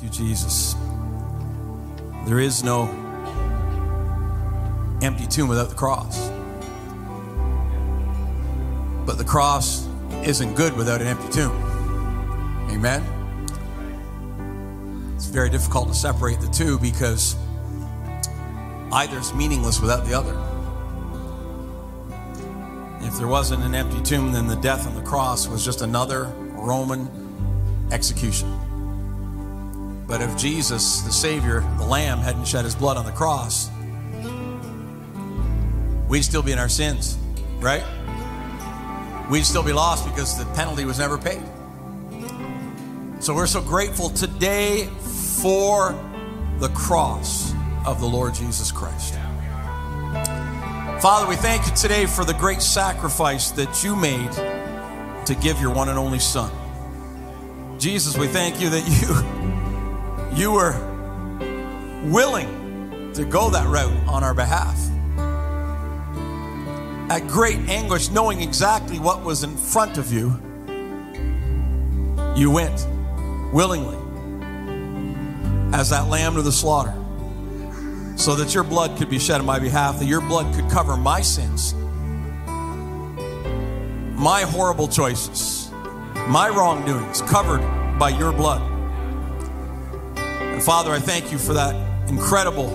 Thank you, Jesus. There is no empty tomb without the cross. But the cross isn't good without an empty tomb. Amen? It's very difficult to separate the two because either is meaningless without the other. If there wasn't an empty tomb, then the death on the cross was just another Roman execution. But if Jesus, the Savior, the Lamb, hadn't shed his blood on the cross, we'd still be in our sins, right? We'd still be lost because the penalty was never paid. So we're so grateful today for the cross of the Lord Jesus Christ. Father, we thank you today for the great sacrifice that you made to give your one and only Son. Jesus, we thank you that you, you were willing to go that route on our behalf. At great anguish, knowing exactly what was in front of you, you went willingly as that lamb to the slaughter so that your blood could be shed on my behalf, that your blood could cover my sins, my horrible choices, my wrongdoings, covered by your blood. And Father, I thank you for that incredible,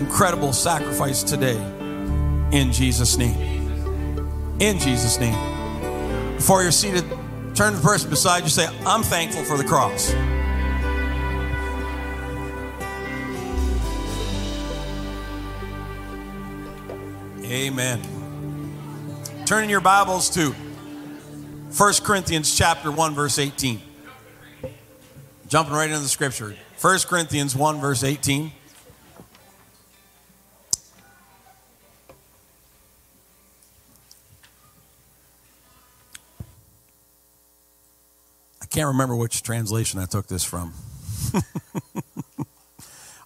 incredible sacrifice today in Jesus' name. In Jesus' name. Before you're seated, turn to the person beside you say, I'm thankful for the cross. Amen. Turn in your Bibles to 1 Corinthians chapter 1 verse 18. Jumping right into the scripture. 1 Corinthians 1 verse 18. I can't remember which translation I took this from.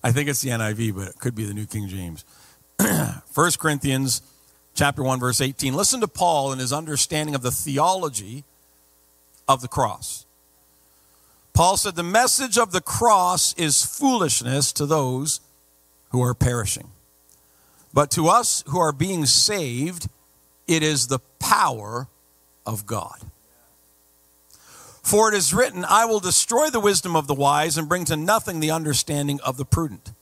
I think it's the NIV, but it could be the New King James. 1 Corinthians chapter 1 verse 18. Listen to Paul and his understanding of the theology of the cross. Paul said the message of the cross is foolishness to those who are perishing. But to us who are being saved, it is the power of God. For it is written, I will destroy the wisdom of the wise and bring to nothing the understanding of the prudent.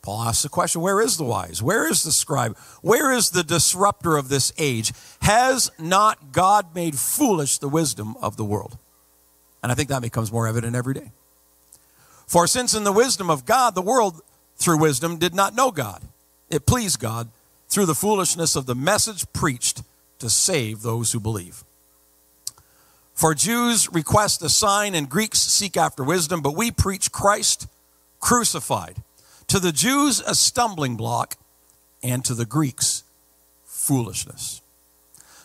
Paul asks the question where is the wise? Where is the scribe? Where is the disruptor of this age? Has not God made foolish the wisdom of the world? And I think that becomes more evident every day. For since in the wisdom of God, the world through wisdom did not know God, it pleased God through the foolishness of the message preached to save those who believe. For Jews request a sign and Greeks seek after wisdom, but we preach Christ crucified to the Jews, a stumbling block, and to the Greeks, foolishness.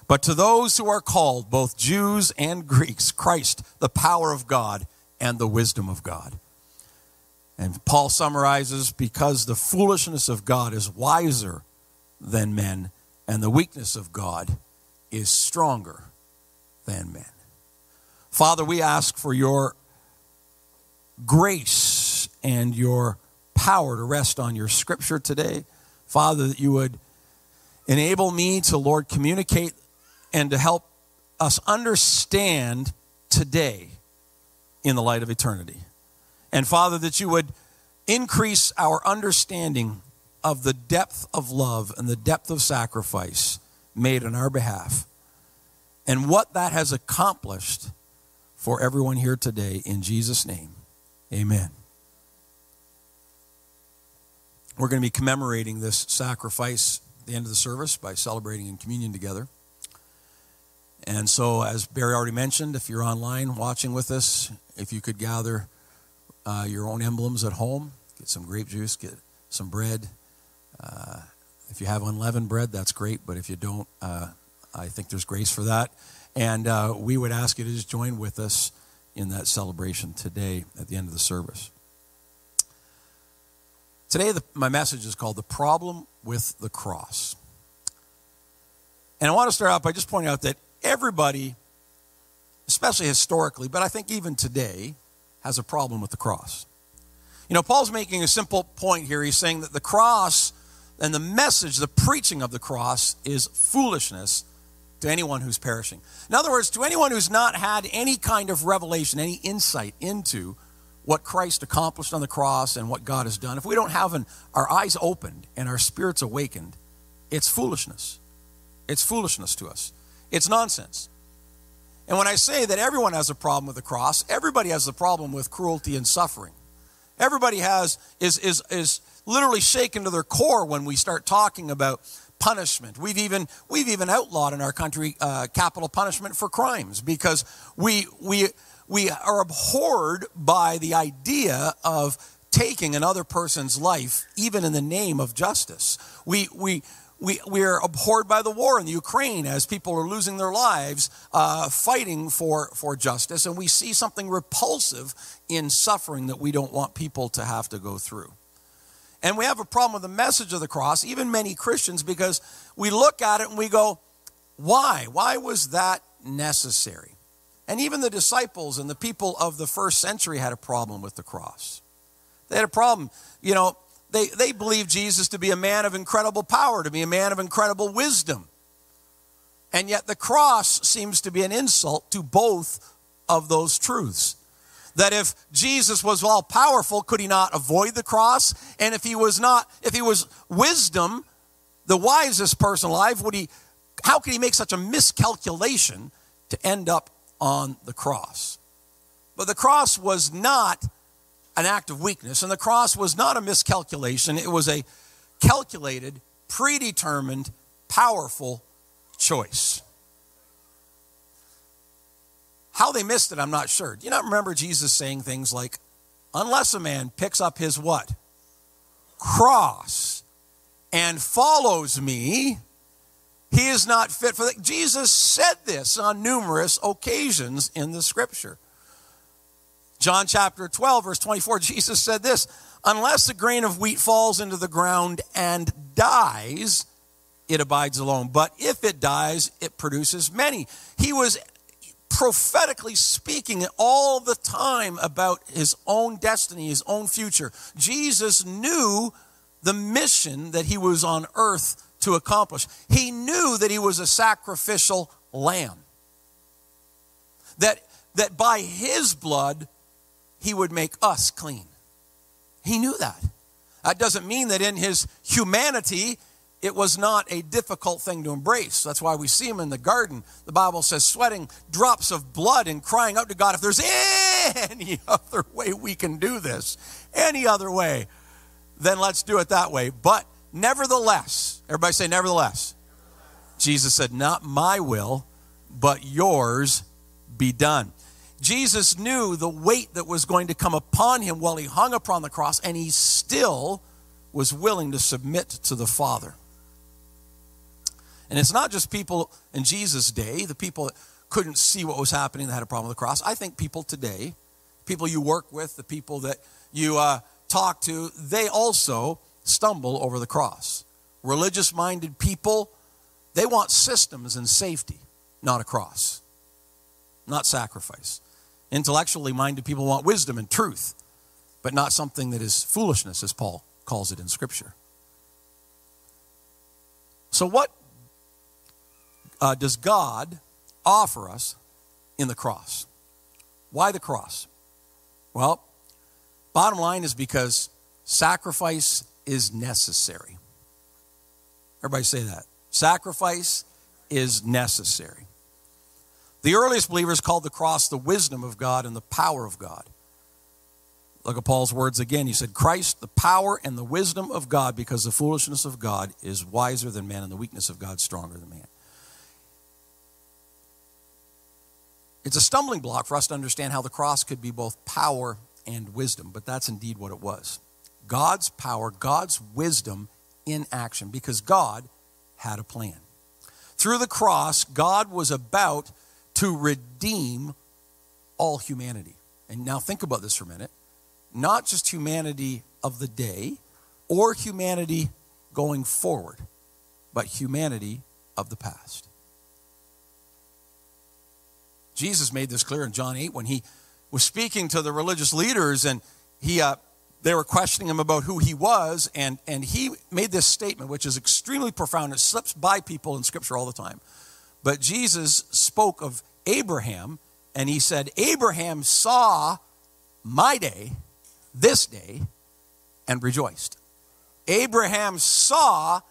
But to those who are called, both Jews and Greeks, Christ, the power of God and the wisdom of God. And Paul summarizes because the foolishness of God is wiser than men, and the weakness of God is stronger than men. Father, we ask for your grace and your power to rest on your scripture today. Father, that you would enable me to, Lord, communicate and to help us understand today in the light of eternity. And Father, that you would increase our understanding of the depth of love and the depth of sacrifice made on our behalf and what that has accomplished for everyone here today. In Jesus' name, amen. We're going to be commemorating this sacrifice at the end of the service by celebrating in communion together. And so, as Barry already mentioned, if you're online watching with us, if you could gather uh, your own emblems at home, get some grape juice, get some bread. Uh, if you have unleavened bread, that's great, but if you don't, uh, I think there's grace for that. And uh, we would ask you to just join with us in that celebration today at the end of the service. Today, the, my message is called The Problem with the Cross. And I want to start out by just pointing out that everybody, especially historically, but I think even today, has a problem with the cross. You know, Paul's making a simple point here. He's saying that the cross and the message, the preaching of the cross, is foolishness to anyone who's perishing. In other words, to anyone who's not had any kind of revelation, any insight into what Christ accomplished on the cross and what God has done, if we don't have an, our eyes opened and our spirits awakened, it's foolishness. It's foolishness to us. It's nonsense. And when I say that everyone has a problem with the cross, everybody has a problem with cruelty and suffering. Everybody has is is is literally shaken to their core when we start talking about punishment. We've even we've even outlawed in our country uh, capital punishment for crimes because we we we are abhorred by the idea of taking another person's life, even in the name of justice. We we we, we are abhorred by the war in the Ukraine as people are losing their lives uh, fighting for, for justice. And we see something repulsive in suffering that we don't want people to have to go through. And we have a problem with the message of the cross, even many Christians, because we look at it and we go, why? Why was that necessary? And even the disciples and the people of the first century had a problem with the cross. They had a problem. You know, they, they believe Jesus to be a man of incredible power, to be a man of incredible wisdom. And yet the cross seems to be an insult to both of those truths. That if Jesus was all powerful, could he not avoid the cross? And if he was not, if he was wisdom, the wisest person alive, would he, how could he make such a miscalculation to end up on the cross? But the cross was not an act of weakness. And the cross was not a miscalculation, it was a calculated, predetermined, powerful choice. How they missed it, I'm not sure. Do you not remember Jesus saying things like, unless a man picks up his what? Cross and follows me, he is not fit for that. Jesus said this on numerous occasions in the scripture. John chapter 12, verse 24, Jesus said this Unless a grain of wheat falls into the ground and dies, it abides alone. But if it dies, it produces many. He was prophetically speaking all the time about his own destiny, his own future. Jesus knew the mission that he was on earth to accomplish. He knew that he was a sacrificial lamb. That, that by his blood, he would make us clean. He knew that. That doesn't mean that in his humanity, it was not a difficult thing to embrace. That's why we see him in the garden. The Bible says, sweating drops of blood and crying out to God, if there's any other way we can do this, any other way, then let's do it that way. But nevertheless, everybody say, nevertheless. Jesus said, Not my will, but yours be done. Jesus knew the weight that was going to come upon him while he hung upon the cross, and he still was willing to submit to the Father. And it's not just people in Jesus' day, the people that couldn't see what was happening that had a problem with the cross. I think people today, people you work with, the people that you uh, talk to, they also stumble over the cross. Religious minded people, they want systems and safety, not a cross, not sacrifice. Intellectually minded people want wisdom and truth, but not something that is foolishness, as Paul calls it in Scripture. So, what uh, does God offer us in the cross? Why the cross? Well, bottom line is because sacrifice is necessary. Everybody say that. Sacrifice is necessary. The earliest believers called the cross the wisdom of God and the power of God. Look at Paul's words again. He said, Christ, the power and the wisdom of God, because the foolishness of God is wiser than man, and the weakness of God stronger than man. It's a stumbling block for us to understand how the cross could be both power and wisdom, but that's indeed what it was. God's power, God's wisdom in action, because God had a plan. Through the cross, God was about to redeem all humanity. And now think about this for a minute. Not just humanity of the day or humanity going forward, but humanity of the past. Jesus made this clear in John 8 when he was speaking to the religious leaders and he uh, they were questioning him about who he was, and, and he made this statement, which is extremely profound. It slips by people in Scripture all the time. But Jesus spoke of Abraham, and he said, Abraham saw my day, this day, and rejoiced. Abraham saw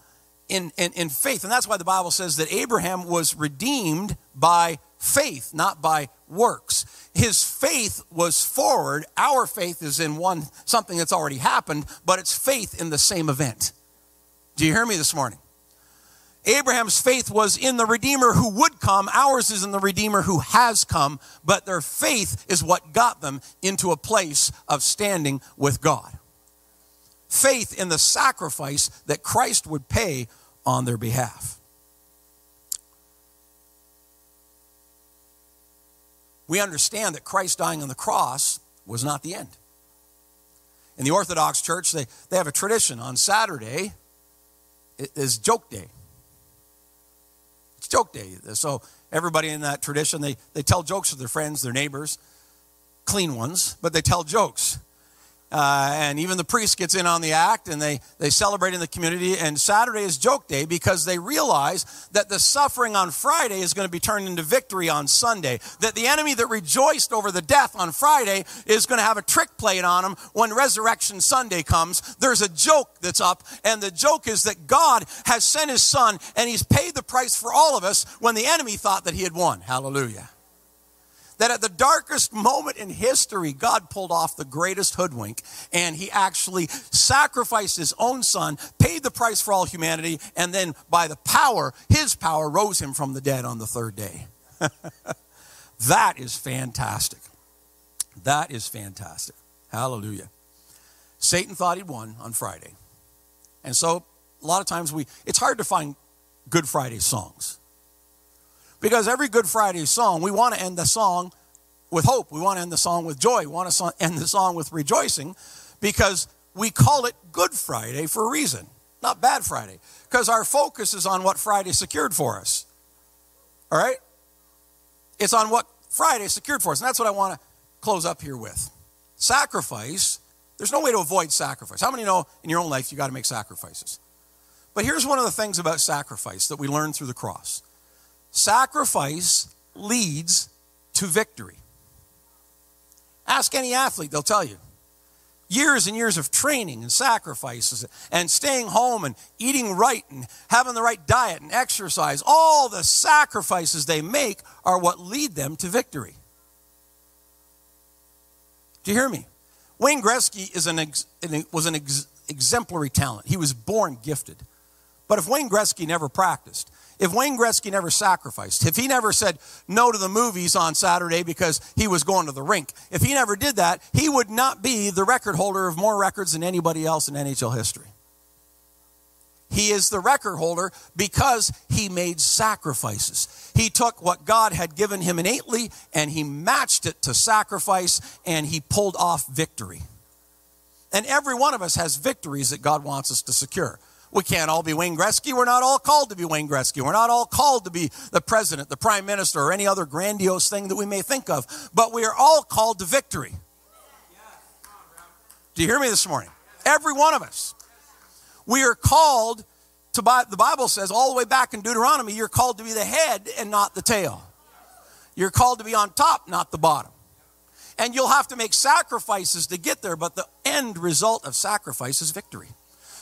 in, in, in faith, and that's why the Bible says that Abraham was redeemed by faith, not by works. His faith was forward. Our faith is in one something that's already happened, but it's faith in the same event. Do you hear me this morning? Abraham's faith was in the Redeemer who would come. Ours is in the Redeemer who has come, but their faith is what got them into a place of standing with God. Faith in the sacrifice that Christ would pay on their behalf. we understand that Christ dying on the cross was not the end. In the Orthodox Church, they, they have a tradition on Saturday it is joke day. Joke day. So everybody in that tradition, they, they tell jokes to their friends, their neighbors, clean ones, but they tell jokes. Uh, and even the priest gets in on the act and they, they celebrate in the community. And Saturday is joke day because they realize that the suffering on Friday is going to be turned into victory on Sunday. That the enemy that rejoiced over the death on Friday is going to have a trick played on him when Resurrection Sunday comes. There's a joke that's up, and the joke is that God has sent his son and he's paid the price for all of us when the enemy thought that he had won. Hallelujah that at the darkest moment in history, God pulled off the greatest hoodwink and he actually sacrificed his own son, paid the price for all humanity, and then by the power, his power, rose him from the dead on the third day. that is fantastic. That is fantastic. Hallelujah. Satan thought he'd won on Friday. And so a lot of times we, it's hard to find Good Friday songs. Because every Good Friday song, we want to end the song with hope. We want to end the song with joy. We want to end the song with rejoicing because we call it Good Friday for a reason, not Bad Friday. Because our focus is on what Friday secured for us. All right? It's on what Friday secured for us. And that's what I want to close up here with. Sacrifice, there's no way to avoid sacrifice. How many know in your own life you got to make sacrifices? But here's one of the things about sacrifice that we learn through the cross Sacrifice leads to victory. Ask any athlete, they'll tell you. Years and years of training and sacrifices and staying home and eating right and having the right diet and exercise, all the sacrifices they make are what lead them to victory. Do you hear me? Wayne Gretzky is an ex, was an ex, exemplary talent. He was born gifted. But if Wayne Gretzky never practiced, if Wayne Gretzky never sacrificed, if he never said no to the movies on Saturday because he was going to the rink, if he never did that, he would not be the record holder of more records than anybody else in NHL history. He is the record holder because he made sacrifices. He took what God had given him innately and he matched it to sacrifice and he pulled off victory. And every one of us has victories that God wants us to secure. We can't all be Wayne Gretzky. We're not all called to be Wayne Gretzky. We're not all called to be the president, the prime minister, or any other grandiose thing that we may think of. But we are all called to victory. Do you hear me this morning? Every one of us. We are called to, the Bible says all the way back in Deuteronomy, you're called to be the head and not the tail. You're called to be on top, not the bottom. And you'll have to make sacrifices to get there, but the end result of sacrifice is victory.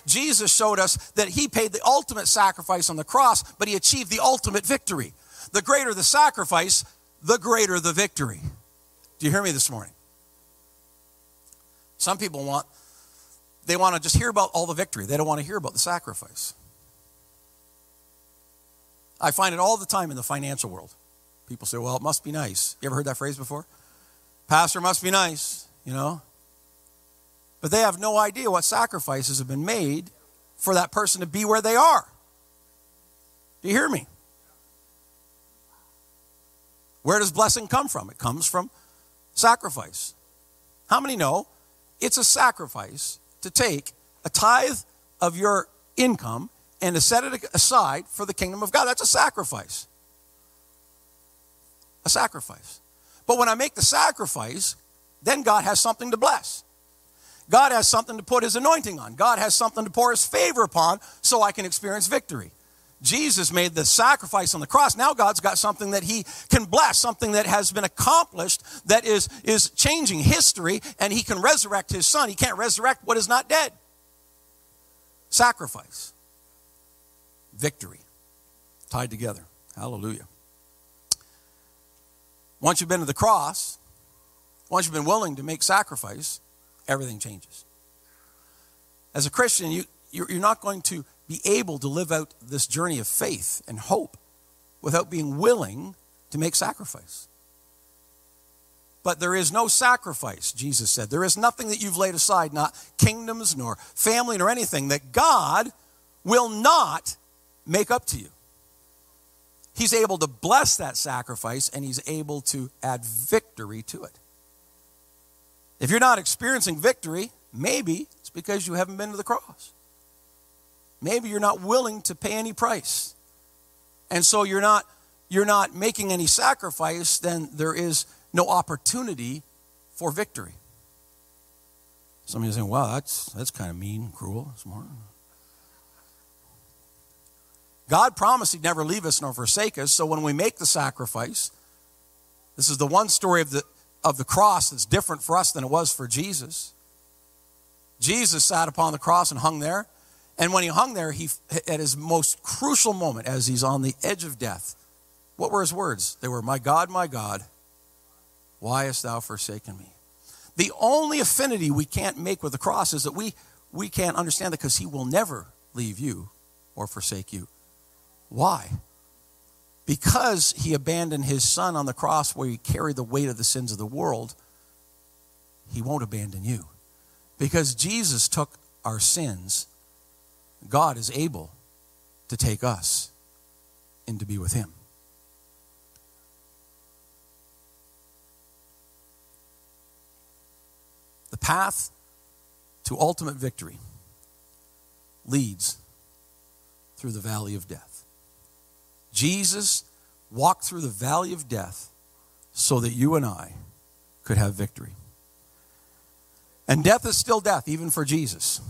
Jesus showed us that he paid the ultimate sacrifice on the cross, but he achieved the ultimate victory. The greater the sacrifice, the greater the victory. Do you hear me this morning? Some people want they want to just hear about all the victory. They don't want to hear about the sacrifice. I find it all the time in the financial world. People say, "Well, it must be nice." You ever heard that phrase before? Pastor must be nice, you know? But they have no idea what sacrifices have been made for that person to be where they are. Do you hear me? Where does blessing come from? It comes from sacrifice. How many know it's a sacrifice to take a tithe of your income and to set it aside for the kingdom of God? That's a sacrifice. A sacrifice. But when I make the sacrifice, then God has something to bless. God has something to put his anointing on. God has something to pour his favor upon so I can experience victory. Jesus made the sacrifice on the cross. Now God's got something that he can bless, something that has been accomplished that is, is changing history, and he can resurrect his son. He can't resurrect what is not dead. Sacrifice, victory, tied together. Hallelujah. Once you've been to the cross, once you've been willing to make sacrifice, everything changes. As a Christian, you, you're not going to be able to live out this journey of faith and hope without being willing to make sacrifice. But there is no sacrifice, Jesus said. There is nothing that you've laid aside, not kingdoms, nor family, nor anything, that God will not make up to you. He's able to bless that sacrifice and he's able to add victory to it. If you're not experiencing victory, maybe it's because you haven't been to the cross. Maybe you're not willing to pay any price. And so you're not you're not making any sacrifice, then there is no opportunity for victory. Some of you saying, wow, that's that's kind of mean, cruel, smart. God promised He'd never leave us nor forsake us. So when we make the sacrifice, this is the one story of the of the cross that's different for us than it was for Jesus. Jesus sat upon the cross and hung there. And when he hung there, he, at his most crucial moment, as he's on the edge of death, what were his words? They were, My God, my God, why hast thou forsaken me? The only affinity we can't make with the cross is that we, we can't understand that because he will never leave you or forsake you. Why? Because he abandoned his son on the cross where he carried the weight of the sins of the world, he won't abandon you. Because Jesus took our sins God is able to take us and to be with Him. The path to ultimate victory leads through the valley of death. Jesus walked through the valley of death so that you and I could have victory. And death is still death, even for Jesus.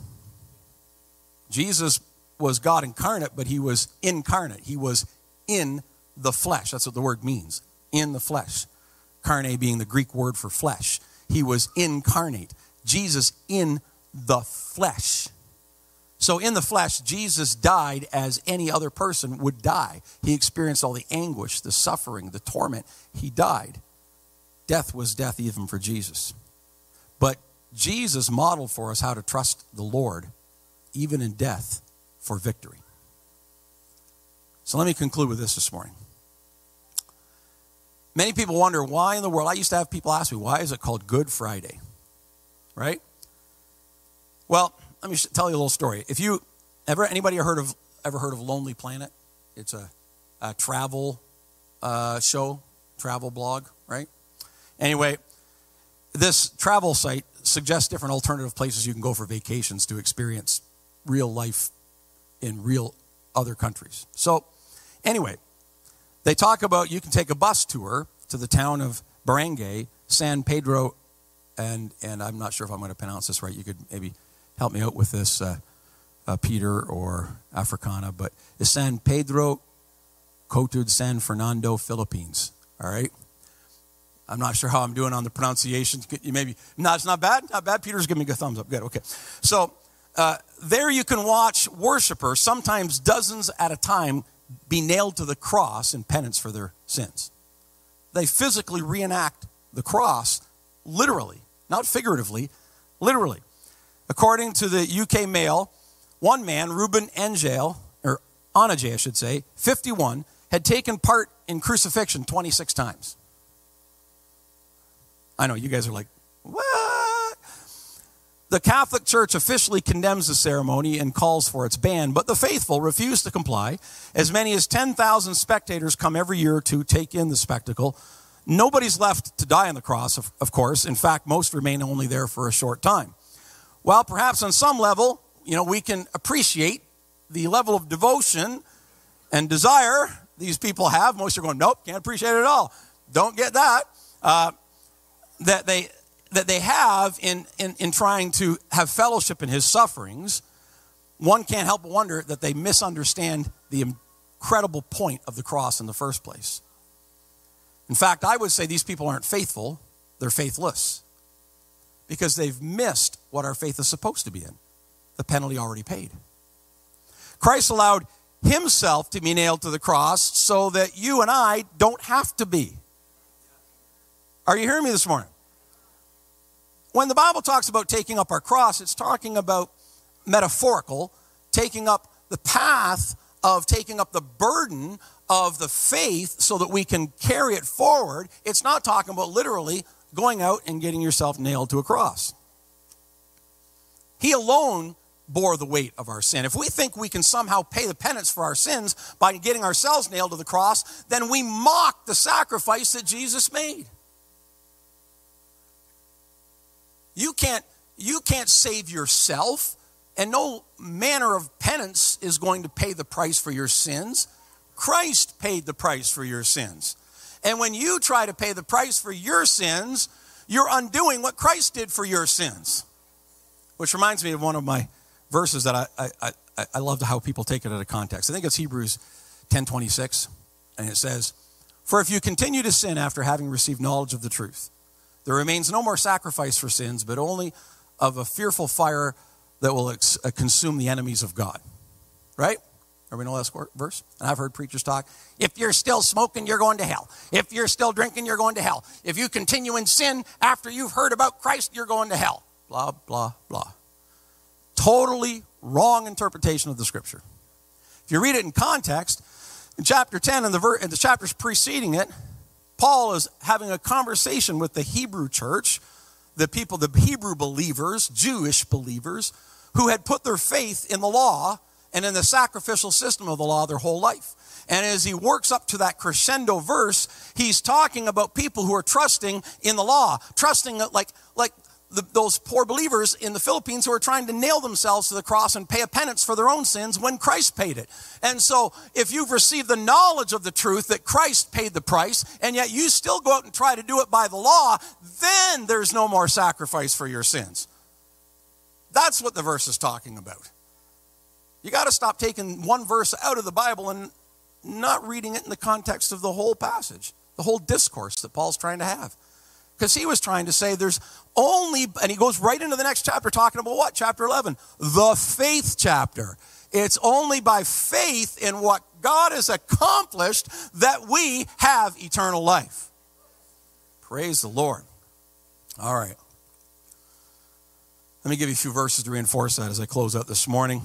Jesus was God incarnate, but he was incarnate. He was in the flesh. That's what the word means in the flesh. Carne being the Greek word for flesh. He was incarnate. Jesus in the flesh. So, in the flesh, Jesus died as any other person would die. He experienced all the anguish, the suffering, the torment. He died. Death was death even for Jesus. But Jesus modeled for us how to trust the Lord even in death, for victory. So let me conclude with this this morning. Many people wonder why in the world, I used to have people ask me, why is it called Good Friday? Right? Well, let me tell you a little story. If you ever, anybody heard of, ever heard of Lonely Planet? It's a, a travel uh, show, travel blog, right? Anyway, this travel site suggests different alternative places you can go for vacations to experience real life in real other countries. So, anyway, they talk about you can take a bus tour to the town of Barangay, San Pedro, and, and I'm not sure if I'm going to pronounce this right. You could maybe help me out with this, uh, uh, Peter or Africana, but it's San Pedro Cutud San Fernando, Philippines. All right? I'm not sure how I'm doing on the pronunciation. You maybe, no, it's not bad. Not bad. Peter's giving me a thumbs up. Good. Okay. So, uh, there you can watch worshipers, sometimes dozens at a time, be nailed to the cross in penance for their sins. They physically reenact the cross, literally, not figuratively, literally. According to the UK Mail, one man, Ruben Angel, or Enaje, I should say, 51, had taken part in crucifixion 26 times. I know you guys are like, what? The Catholic Church officially condemns the ceremony and calls for its ban, but the faithful refuse to comply. As many as 10,000 spectators come every year to take in the spectacle. Nobody's left to die on the cross, of, of course. In fact, most remain only there for a short time. While perhaps on some level, you know, we can appreciate the level of devotion and desire these people have. Most are going, nope, can't appreciate it at all. Don't get that. Uh, that they that they have in, in, in trying to have fellowship in his sufferings, one can't help but wonder that they misunderstand the incredible point of the cross in the first place. In fact, I would say these people aren't faithful, they're faithless because they've missed what our faith is supposed to be in the penalty already paid. Christ allowed himself to be nailed to the cross so that you and I don't have to be. Are you hearing me this morning? When the Bible talks about taking up our cross, it's talking about metaphorical, taking up the path of taking up the burden of the faith so that we can carry it forward. It's not talking about literally going out and getting yourself nailed to a cross. He alone bore the weight of our sin. If we think we can somehow pay the penance for our sins by getting ourselves nailed to the cross, then we mock the sacrifice that Jesus made. You can't you can't save yourself, and no manner of penance is going to pay the price for your sins. Christ paid the price for your sins. And when you try to pay the price for your sins, you're undoing what Christ did for your sins. Which reminds me of one of my verses that I, I, I, I love how people take it out of context. I think it's Hebrews 10:26, and it says, "For if you continue to sin after having received knowledge of the truth, there remains no more sacrifice for sins, but only of a fearful fire that will ex- uh, consume the enemies of God. Right? Everybody know that verse? And I've heard preachers talk. If you're still smoking, you're going to hell. If you're still drinking, you're going to hell. If you continue in sin after you've heard about Christ, you're going to hell. Blah, blah, blah. Totally wrong interpretation of the scripture. If you read it in context, in chapter 10 and the, ver- and the chapters preceding it, Paul is having a conversation with the Hebrew church, the people, the Hebrew believers, Jewish believers, who had put their faith in the law and in the sacrificial system of the law their whole life. And as he works up to that crescendo verse, he's talking about people who are trusting in the law, trusting like, like the, those poor believers in the Philippines who are trying to nail themselves to the cross and pay a penance for their own sins when Christ paid it. And so, if you've received the knowledge of the truth that Christ paid the price, and yet you still go out and try to do it by the law, then there's no more sacrifice for your sins. That's what the verse is talking about. You got to stop taking one verse out of the Bible and not reading it in the context of the whole passage, the whole discourse that Paul's trying to have. Because he was trying to say there's only, and he goes right into the next chapter talking about what? Chapter 11, the faith chapter. It's only by faith in what God has accomplished that we have eternal life. Praise the Lord. All right. Let me give you a few verses to reinforce that as I close out this morning.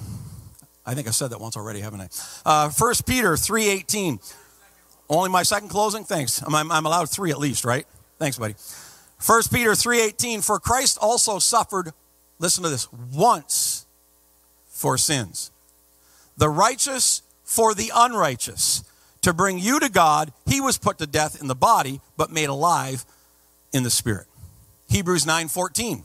I think I said that once already, haven't I? Uh, 1 Peter 3.18. Only my second closing? Thanks. I'm, I'm allowed three at least, right? Thanks, buddy. 1 Peter 3:18 for Christ also suffered listen to this once for sins the righteous for the unrighteous to bring you to God he was put to death in the body but made alive in the spirit Hebrews 9:14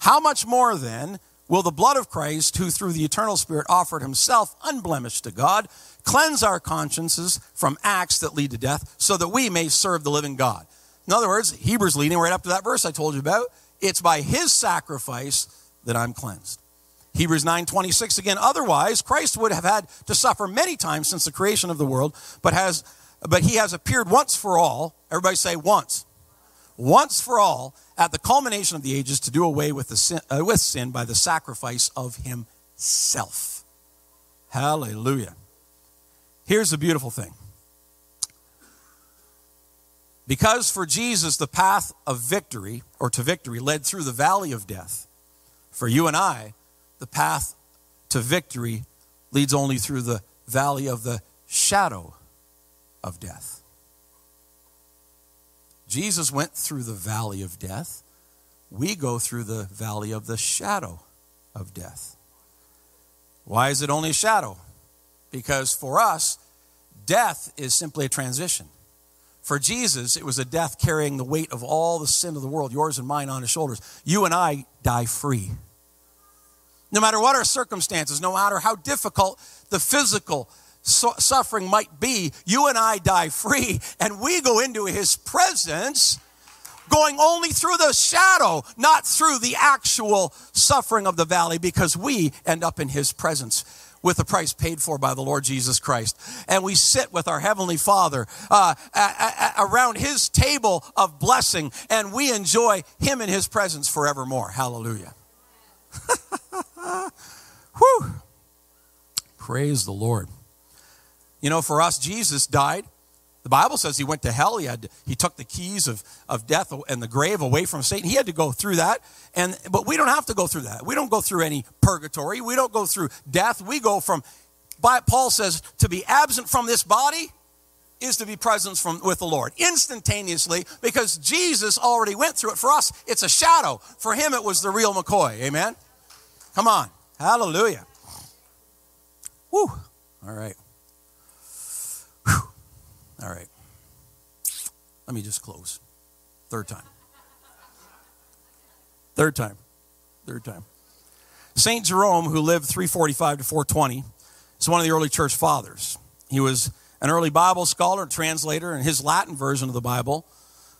How much more then will the blood of Christ who through the eternal spirit offered himself unblemished to God cleanse our consciences from acts that lead to death so that we may serve the living God in other words, Hebrews leading right up to that verse I told you about. It's by his sacrifice that I'm cleansed. Hebrews 9:26 again, otherwise Christ would have had to suffer many times since the creation of the world, but has but he has appeared once for all. Everybody say once. Once for all at the culmination of the ages to do away with the sin, uh, with sin by the sacrifice of himself. Hallelujah. Here's the beautiful thing. Because for Jesus, the path of victory or to victory led through the valley of death. For you and I, the path to victory leads only through the valley of the shadow of death. Jesus went through the valley of death. We go through the valley of the shadow of death. Why is it only a shadow? Because for us, death is simply a transition. For Jesus, it was a death carrying the weight of all the sin of the world, yours and mine, on his shoulders. You and I die free. No matter what our circumstances, no matter how difficult the physical suffering might be, you and I die free, and we go into his presence going only through the shadow, not through the actual suffering of the valley, because we end up in his presence with the price paid for by the Lord Jesus Christ. And we sit with our Heavenly Father uh, a, a, around His table of blessing, and we enjoy Him in His presence forevermore. Hallelujah. Whew. Praise the Lord. You know, for us, Jesus died. The Bible says he went to hell. He, had, to, he took the keys of, of death and the grave away from Satan. He had to go through that. And, but we don't have to go through that. We don't go through any purgatory. We don't go through death. We go from, Paul says, to be absent from this body is to be present from, with the Lord instantaneously because Jesus already went through it. For us, it's a shadow. For him, it was the real McCoy. Amen? Come on. Hallelujah. Whew. All right. All right. Let me just close. Third time. Third time. Third time. St. Jerome, who lived 345 to 420, is one of the early church fathers. He was an early Bible scholar and translator, and his Latin version of the Bible,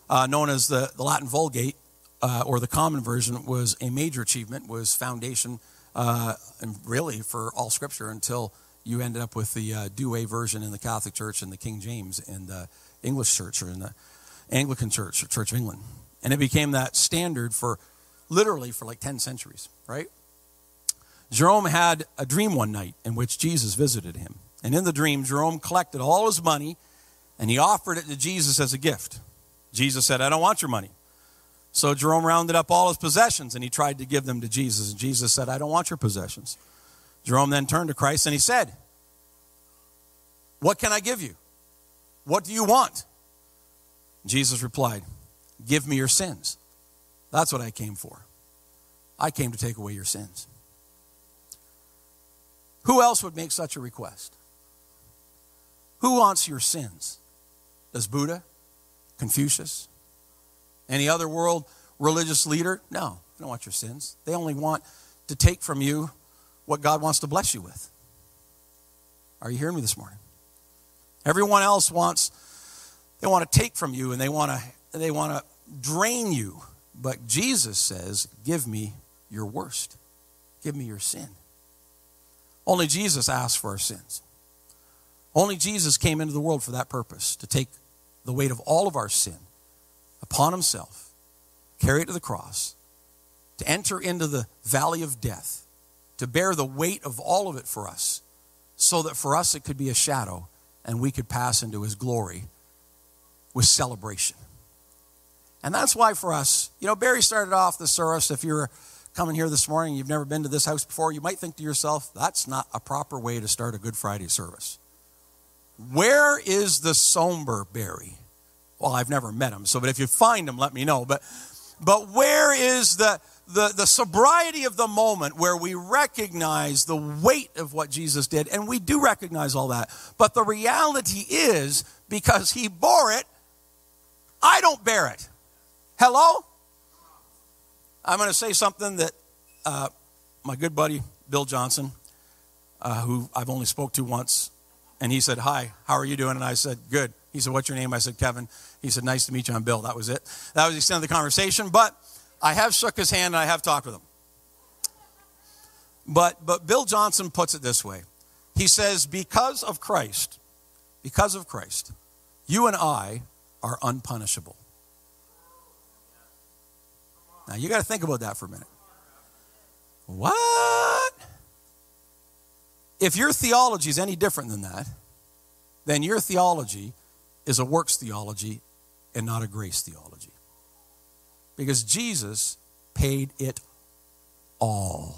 uh, known as the, the Latin Vulgate, uh, or the common version, was a major achievement, was foundation, uh, and really for all Scripture until you ended up with the uh, Douay version in the Catholic Church and the King James in the English Church or in the Anglican Church or Church of England. And it became that standard for literally for like 10 centuries, right? Jerome had a dream one night in which Jesus visited him. And in the dream, Jerome collected all his money and he offered it to Jesus as a gift. Jesus said, I don't want your money. So Jerome rounded up all his possessions and he tried to give them to Jesus. And Jesus said, I don't want your possessions. Jerome then turned to Christ and he said, What can I give you? What do you want? Jesus replied, Give me your sins. That's what I came for. I came to take away your sins. Who else would make such a request? Who wants your sins? Does Buddha? Confucius? Any other world religious leader? No, they don't want your sins. They only want to take from you what God wants to bless you with. Are you hearing me this morning? Everyone else wants, they want to take from you and they want to, they want to drain you. But Jesus says, Give me your worst. Give me your sin. Only Jesus asked for our sins. Only Jesus came into the world for that purpose to take the weight of all of our sin upon himself, carry it to the cross, to enter into the valley of death, to bear the weight of all of it for us, so that for us it could be a shadow and we could pass into his glory with celebration. And that's why for us, you know, Barry started off the service. If you're coming here this morning, you've never been to this house before, you might think to yourself, that's not a proper way to start a Good Friday service. Where is the somber Barry? Well, I've never met him, so but if you find him, let me know. But but where is the the, the sobriety of the moment where we recognize the weight of what Jesus did, and we do recognize all that. But the reality is, because he bore it, I don't bear it. Hello? I'm going to say something that uh, my good buddy Bill Johnson, uh, who I've only spoke to once, and he said, "Hi, how are you doing?" And I said, "Good." He said, "What's your name?" I said, "Kevin." He said, "Nice to meet you. I'm Bill." That was it. That was the extent of the conversation. But I have shook his hand and I have talked with him. But, but Bill Johnson puts it this way He says, Because of Christ, because of Christ, you and I are unpunishable. Now you got to think about that for a minute. What? If your theology is any different than that, then your theology is a works theology and not a grace theology. Because Jesus paid it all.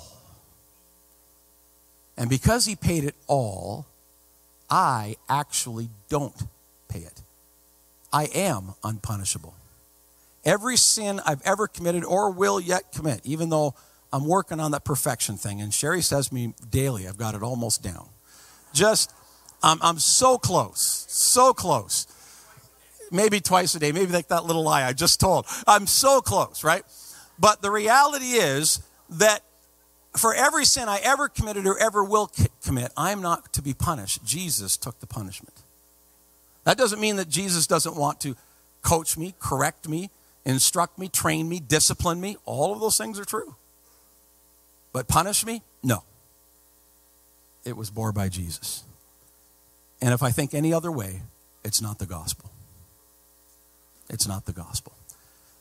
And because he paid it all, I actually don't pay it. I am unpunishable. Every sin I've ever committed or will yet commit, even though I'm working on that perfection thing, and Sherry says me daily, I've got it almost down. Just, I'm, I'm so close, so close maybe twice a day, maybe like that little lie I just told. I'm so close, right? But the reality is that for every sin I ever committed or ever will commit, I'm not to be punished. Jesus took the punishment. That doesn't mean that Jesus doesn't want to coach me, correct me, instruct me, train me, discipline me. All of those things are true. But punish me? No. It was bore by Jesus. And if I think any other way, it's not the gospel. It's not the gospel.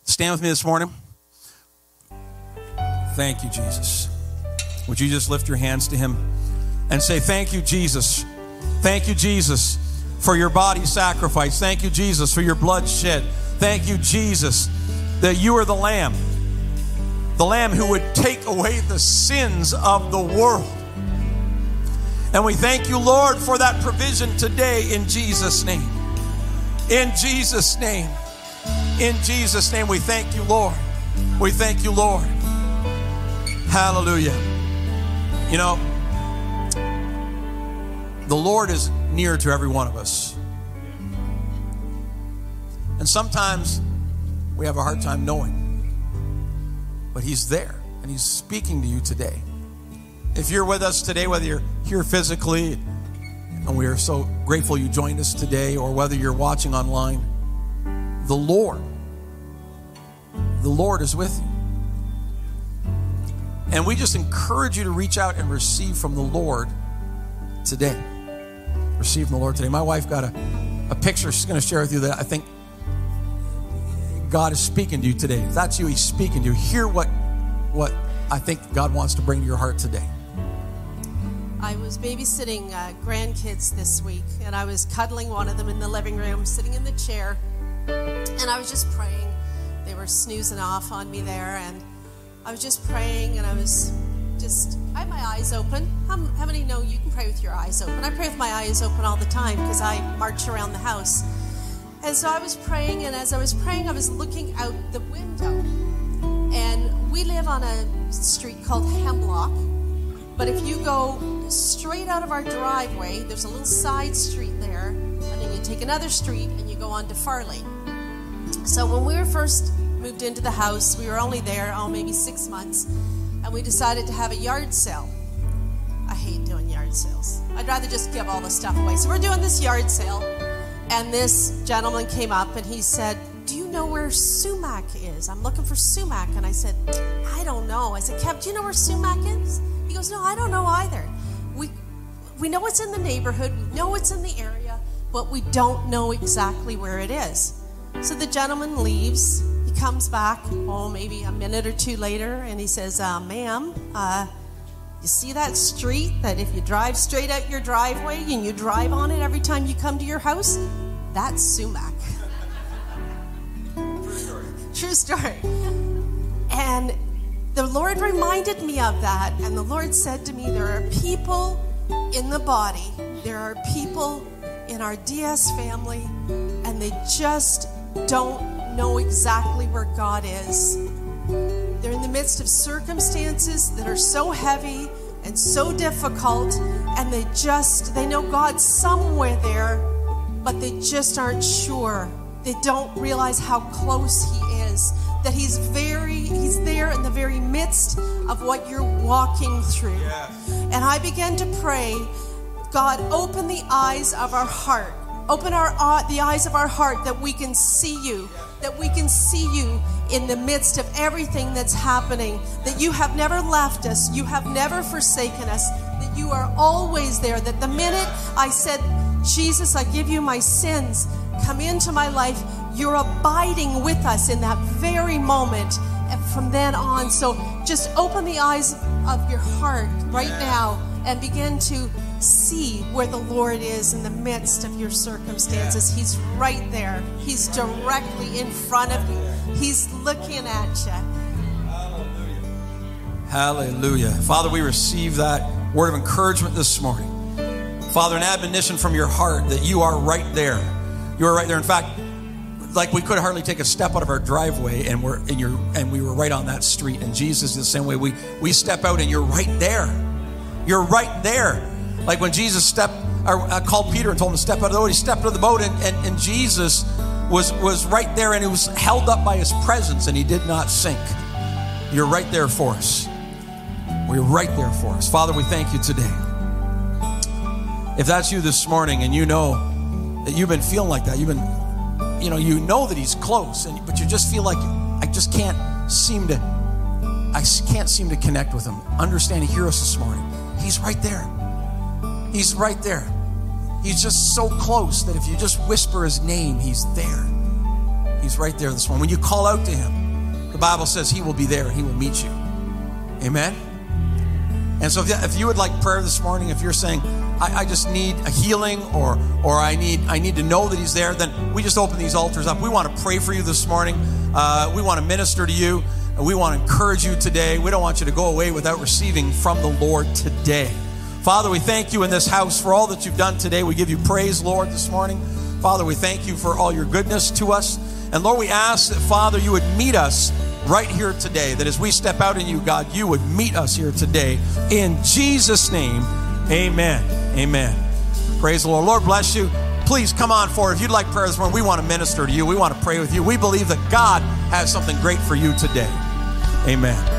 Stand with me this morning. Thank you, Jesus. Would you just lift your hands to Him and say, Thank you, Jesus. Thank you, Jesus, for your body sacrifice. Thank you, Jesus, for your blood shed. Thank you, Jesus, that you are the Lamb, the Lamb who would take away the sins of the world. And we thank you, Lord, for that provision today in Jesus' name. In Jesus' name. In Jesus' name, we thank you, Lord. We thank you, Lord. Hallelujah. You know, the Lord is near to every one of us. And sometimes we have a hard time knowing, but He's there and He's speaking to you today. If you're with us today, whether you're here physically, and we are so grateful you joined us today, or whether you're watching online, the Lord, the Lord is with you. And we just encourage you to reach out and receive from the Lord today. Receive from the Lord today. My wife got a, a picture she's going to share with you that I think God is speaking to you today. If that's you, He's speaking to you. Hear what, what I think God wants to bring to your heart today. I was babysitting uh, grandkids this week, and I was cuddling one of them in the living room, sitting in the chair, and I was just praying. They were snoozing off on me there, and I was just praying, and I was just, I had my eyes open. How, how many know you can pray with your eyes open? I pray with my eyes open all the time because I march around the house. And so I was praying, and as I was praying, I was looking out the window. And we live on a street called Hemlock. But if you go straight out of our driveway, there's a little side street there, and then you take another street and you go on to Farley. So when we were first moved into the house, we were only there, oh, maybe six months, and we decided to have a yard sale. I hate doing yard sales. I'd rather just give all the stuff away. So we're doing this yard sale and this gentleman came up and he said, Do you know where sumac is? I'm looking for sumac. And I said, I don't know. I said, Kev, do you know where sumac is? He goes, No, I don't know either. We, we know it's in the neighborhood, we know it's in the area, but we don't know exactly where it is. So the gentleman leaves. Comes back, oh, maybe a minute or two later, and he says, uh, Ma'am, uh, you see that street that if you drive straight out your driveway and you drive on it every time you come to your house? That's sumac. True story. True story. And the Lord reminded me of that, and the Lord said to me, There are people in the body, there are people in our DS family, and they just don't know exactly where God is. They're in the midst of circumstances that are so heavy and so difficult, and they just, they know God's somewhere there, but they just aren't sure. They don't realize how close He is, that He's very, He's there in the very midst of what you're walking through. And I began to pray, God, open the eyes of our heart. Open our uh, the eyes of our heart that we can see you, that we can see you in the midst of everything that's happening, that you have never left us, you have never forsaken us, that you are always there. That the minute I said, Jesus, I give you my sins, come into my life, you're abiding with us in that very moment. And from then on, so just open the eyes of your heart right now and begin to see where the Lord is in the midst of your circumstances. He's right there, He's directly in front of you. He's looking at you. Hallelujah. Hallelujah. Father, we receive that word of encouragement this morning. Father, an admonition from your heart that you are right there. You are right there. In fact, like we could hardly take a step out of our driveway and we're in your and we were right on that street. And Jesus is the same way. We we step out and you're right there. You're right there. Like when Jesus stepped or uh, called Peter and told him to step out of the boat, he stepped out of the boat and, and, and Jesus was, was right there and he was held up by his presence and he did not sink. You're right there for us. We're right there for us. Father, we thank you today. If that's you this morning and you know that you've been feeling like that, you've been you know, you know that he's close, and, but you just feel like I just can't seem to, I can't seem to connect with him. Understand, hear us this morning. He's right there. He's right there. He's just so close that if you just whisper his name, he's there. He's right there this morning. When you call out to him, the Bible says he will be there. He will meet you. Amen. And so, if you, would like prayer this morning, if you're saying, I, I, just need a healing or, or I, need, I need to know that He's there, then we just open these altars up. We want to pray for you this morning. Uh, we want to minister to you. We want to encourage you today. We don't want you to go away without receiving from the Lord today. Father, we thank you in this house for all that you've done today. We give you praise, Lord, this morning. Father, we thank you for all your goodness to us. And Lord, we ask that, Father, you would meet us right here today. That as we step out in you, God, you would meet us here today. In Jesus' name, amen. Amen. Praise the Lord. Lord bless you. Please come on forward. If you'd like prayer this morning, we want to minister to you. We want to pray with you. We believe that God has something great for you today. Amen.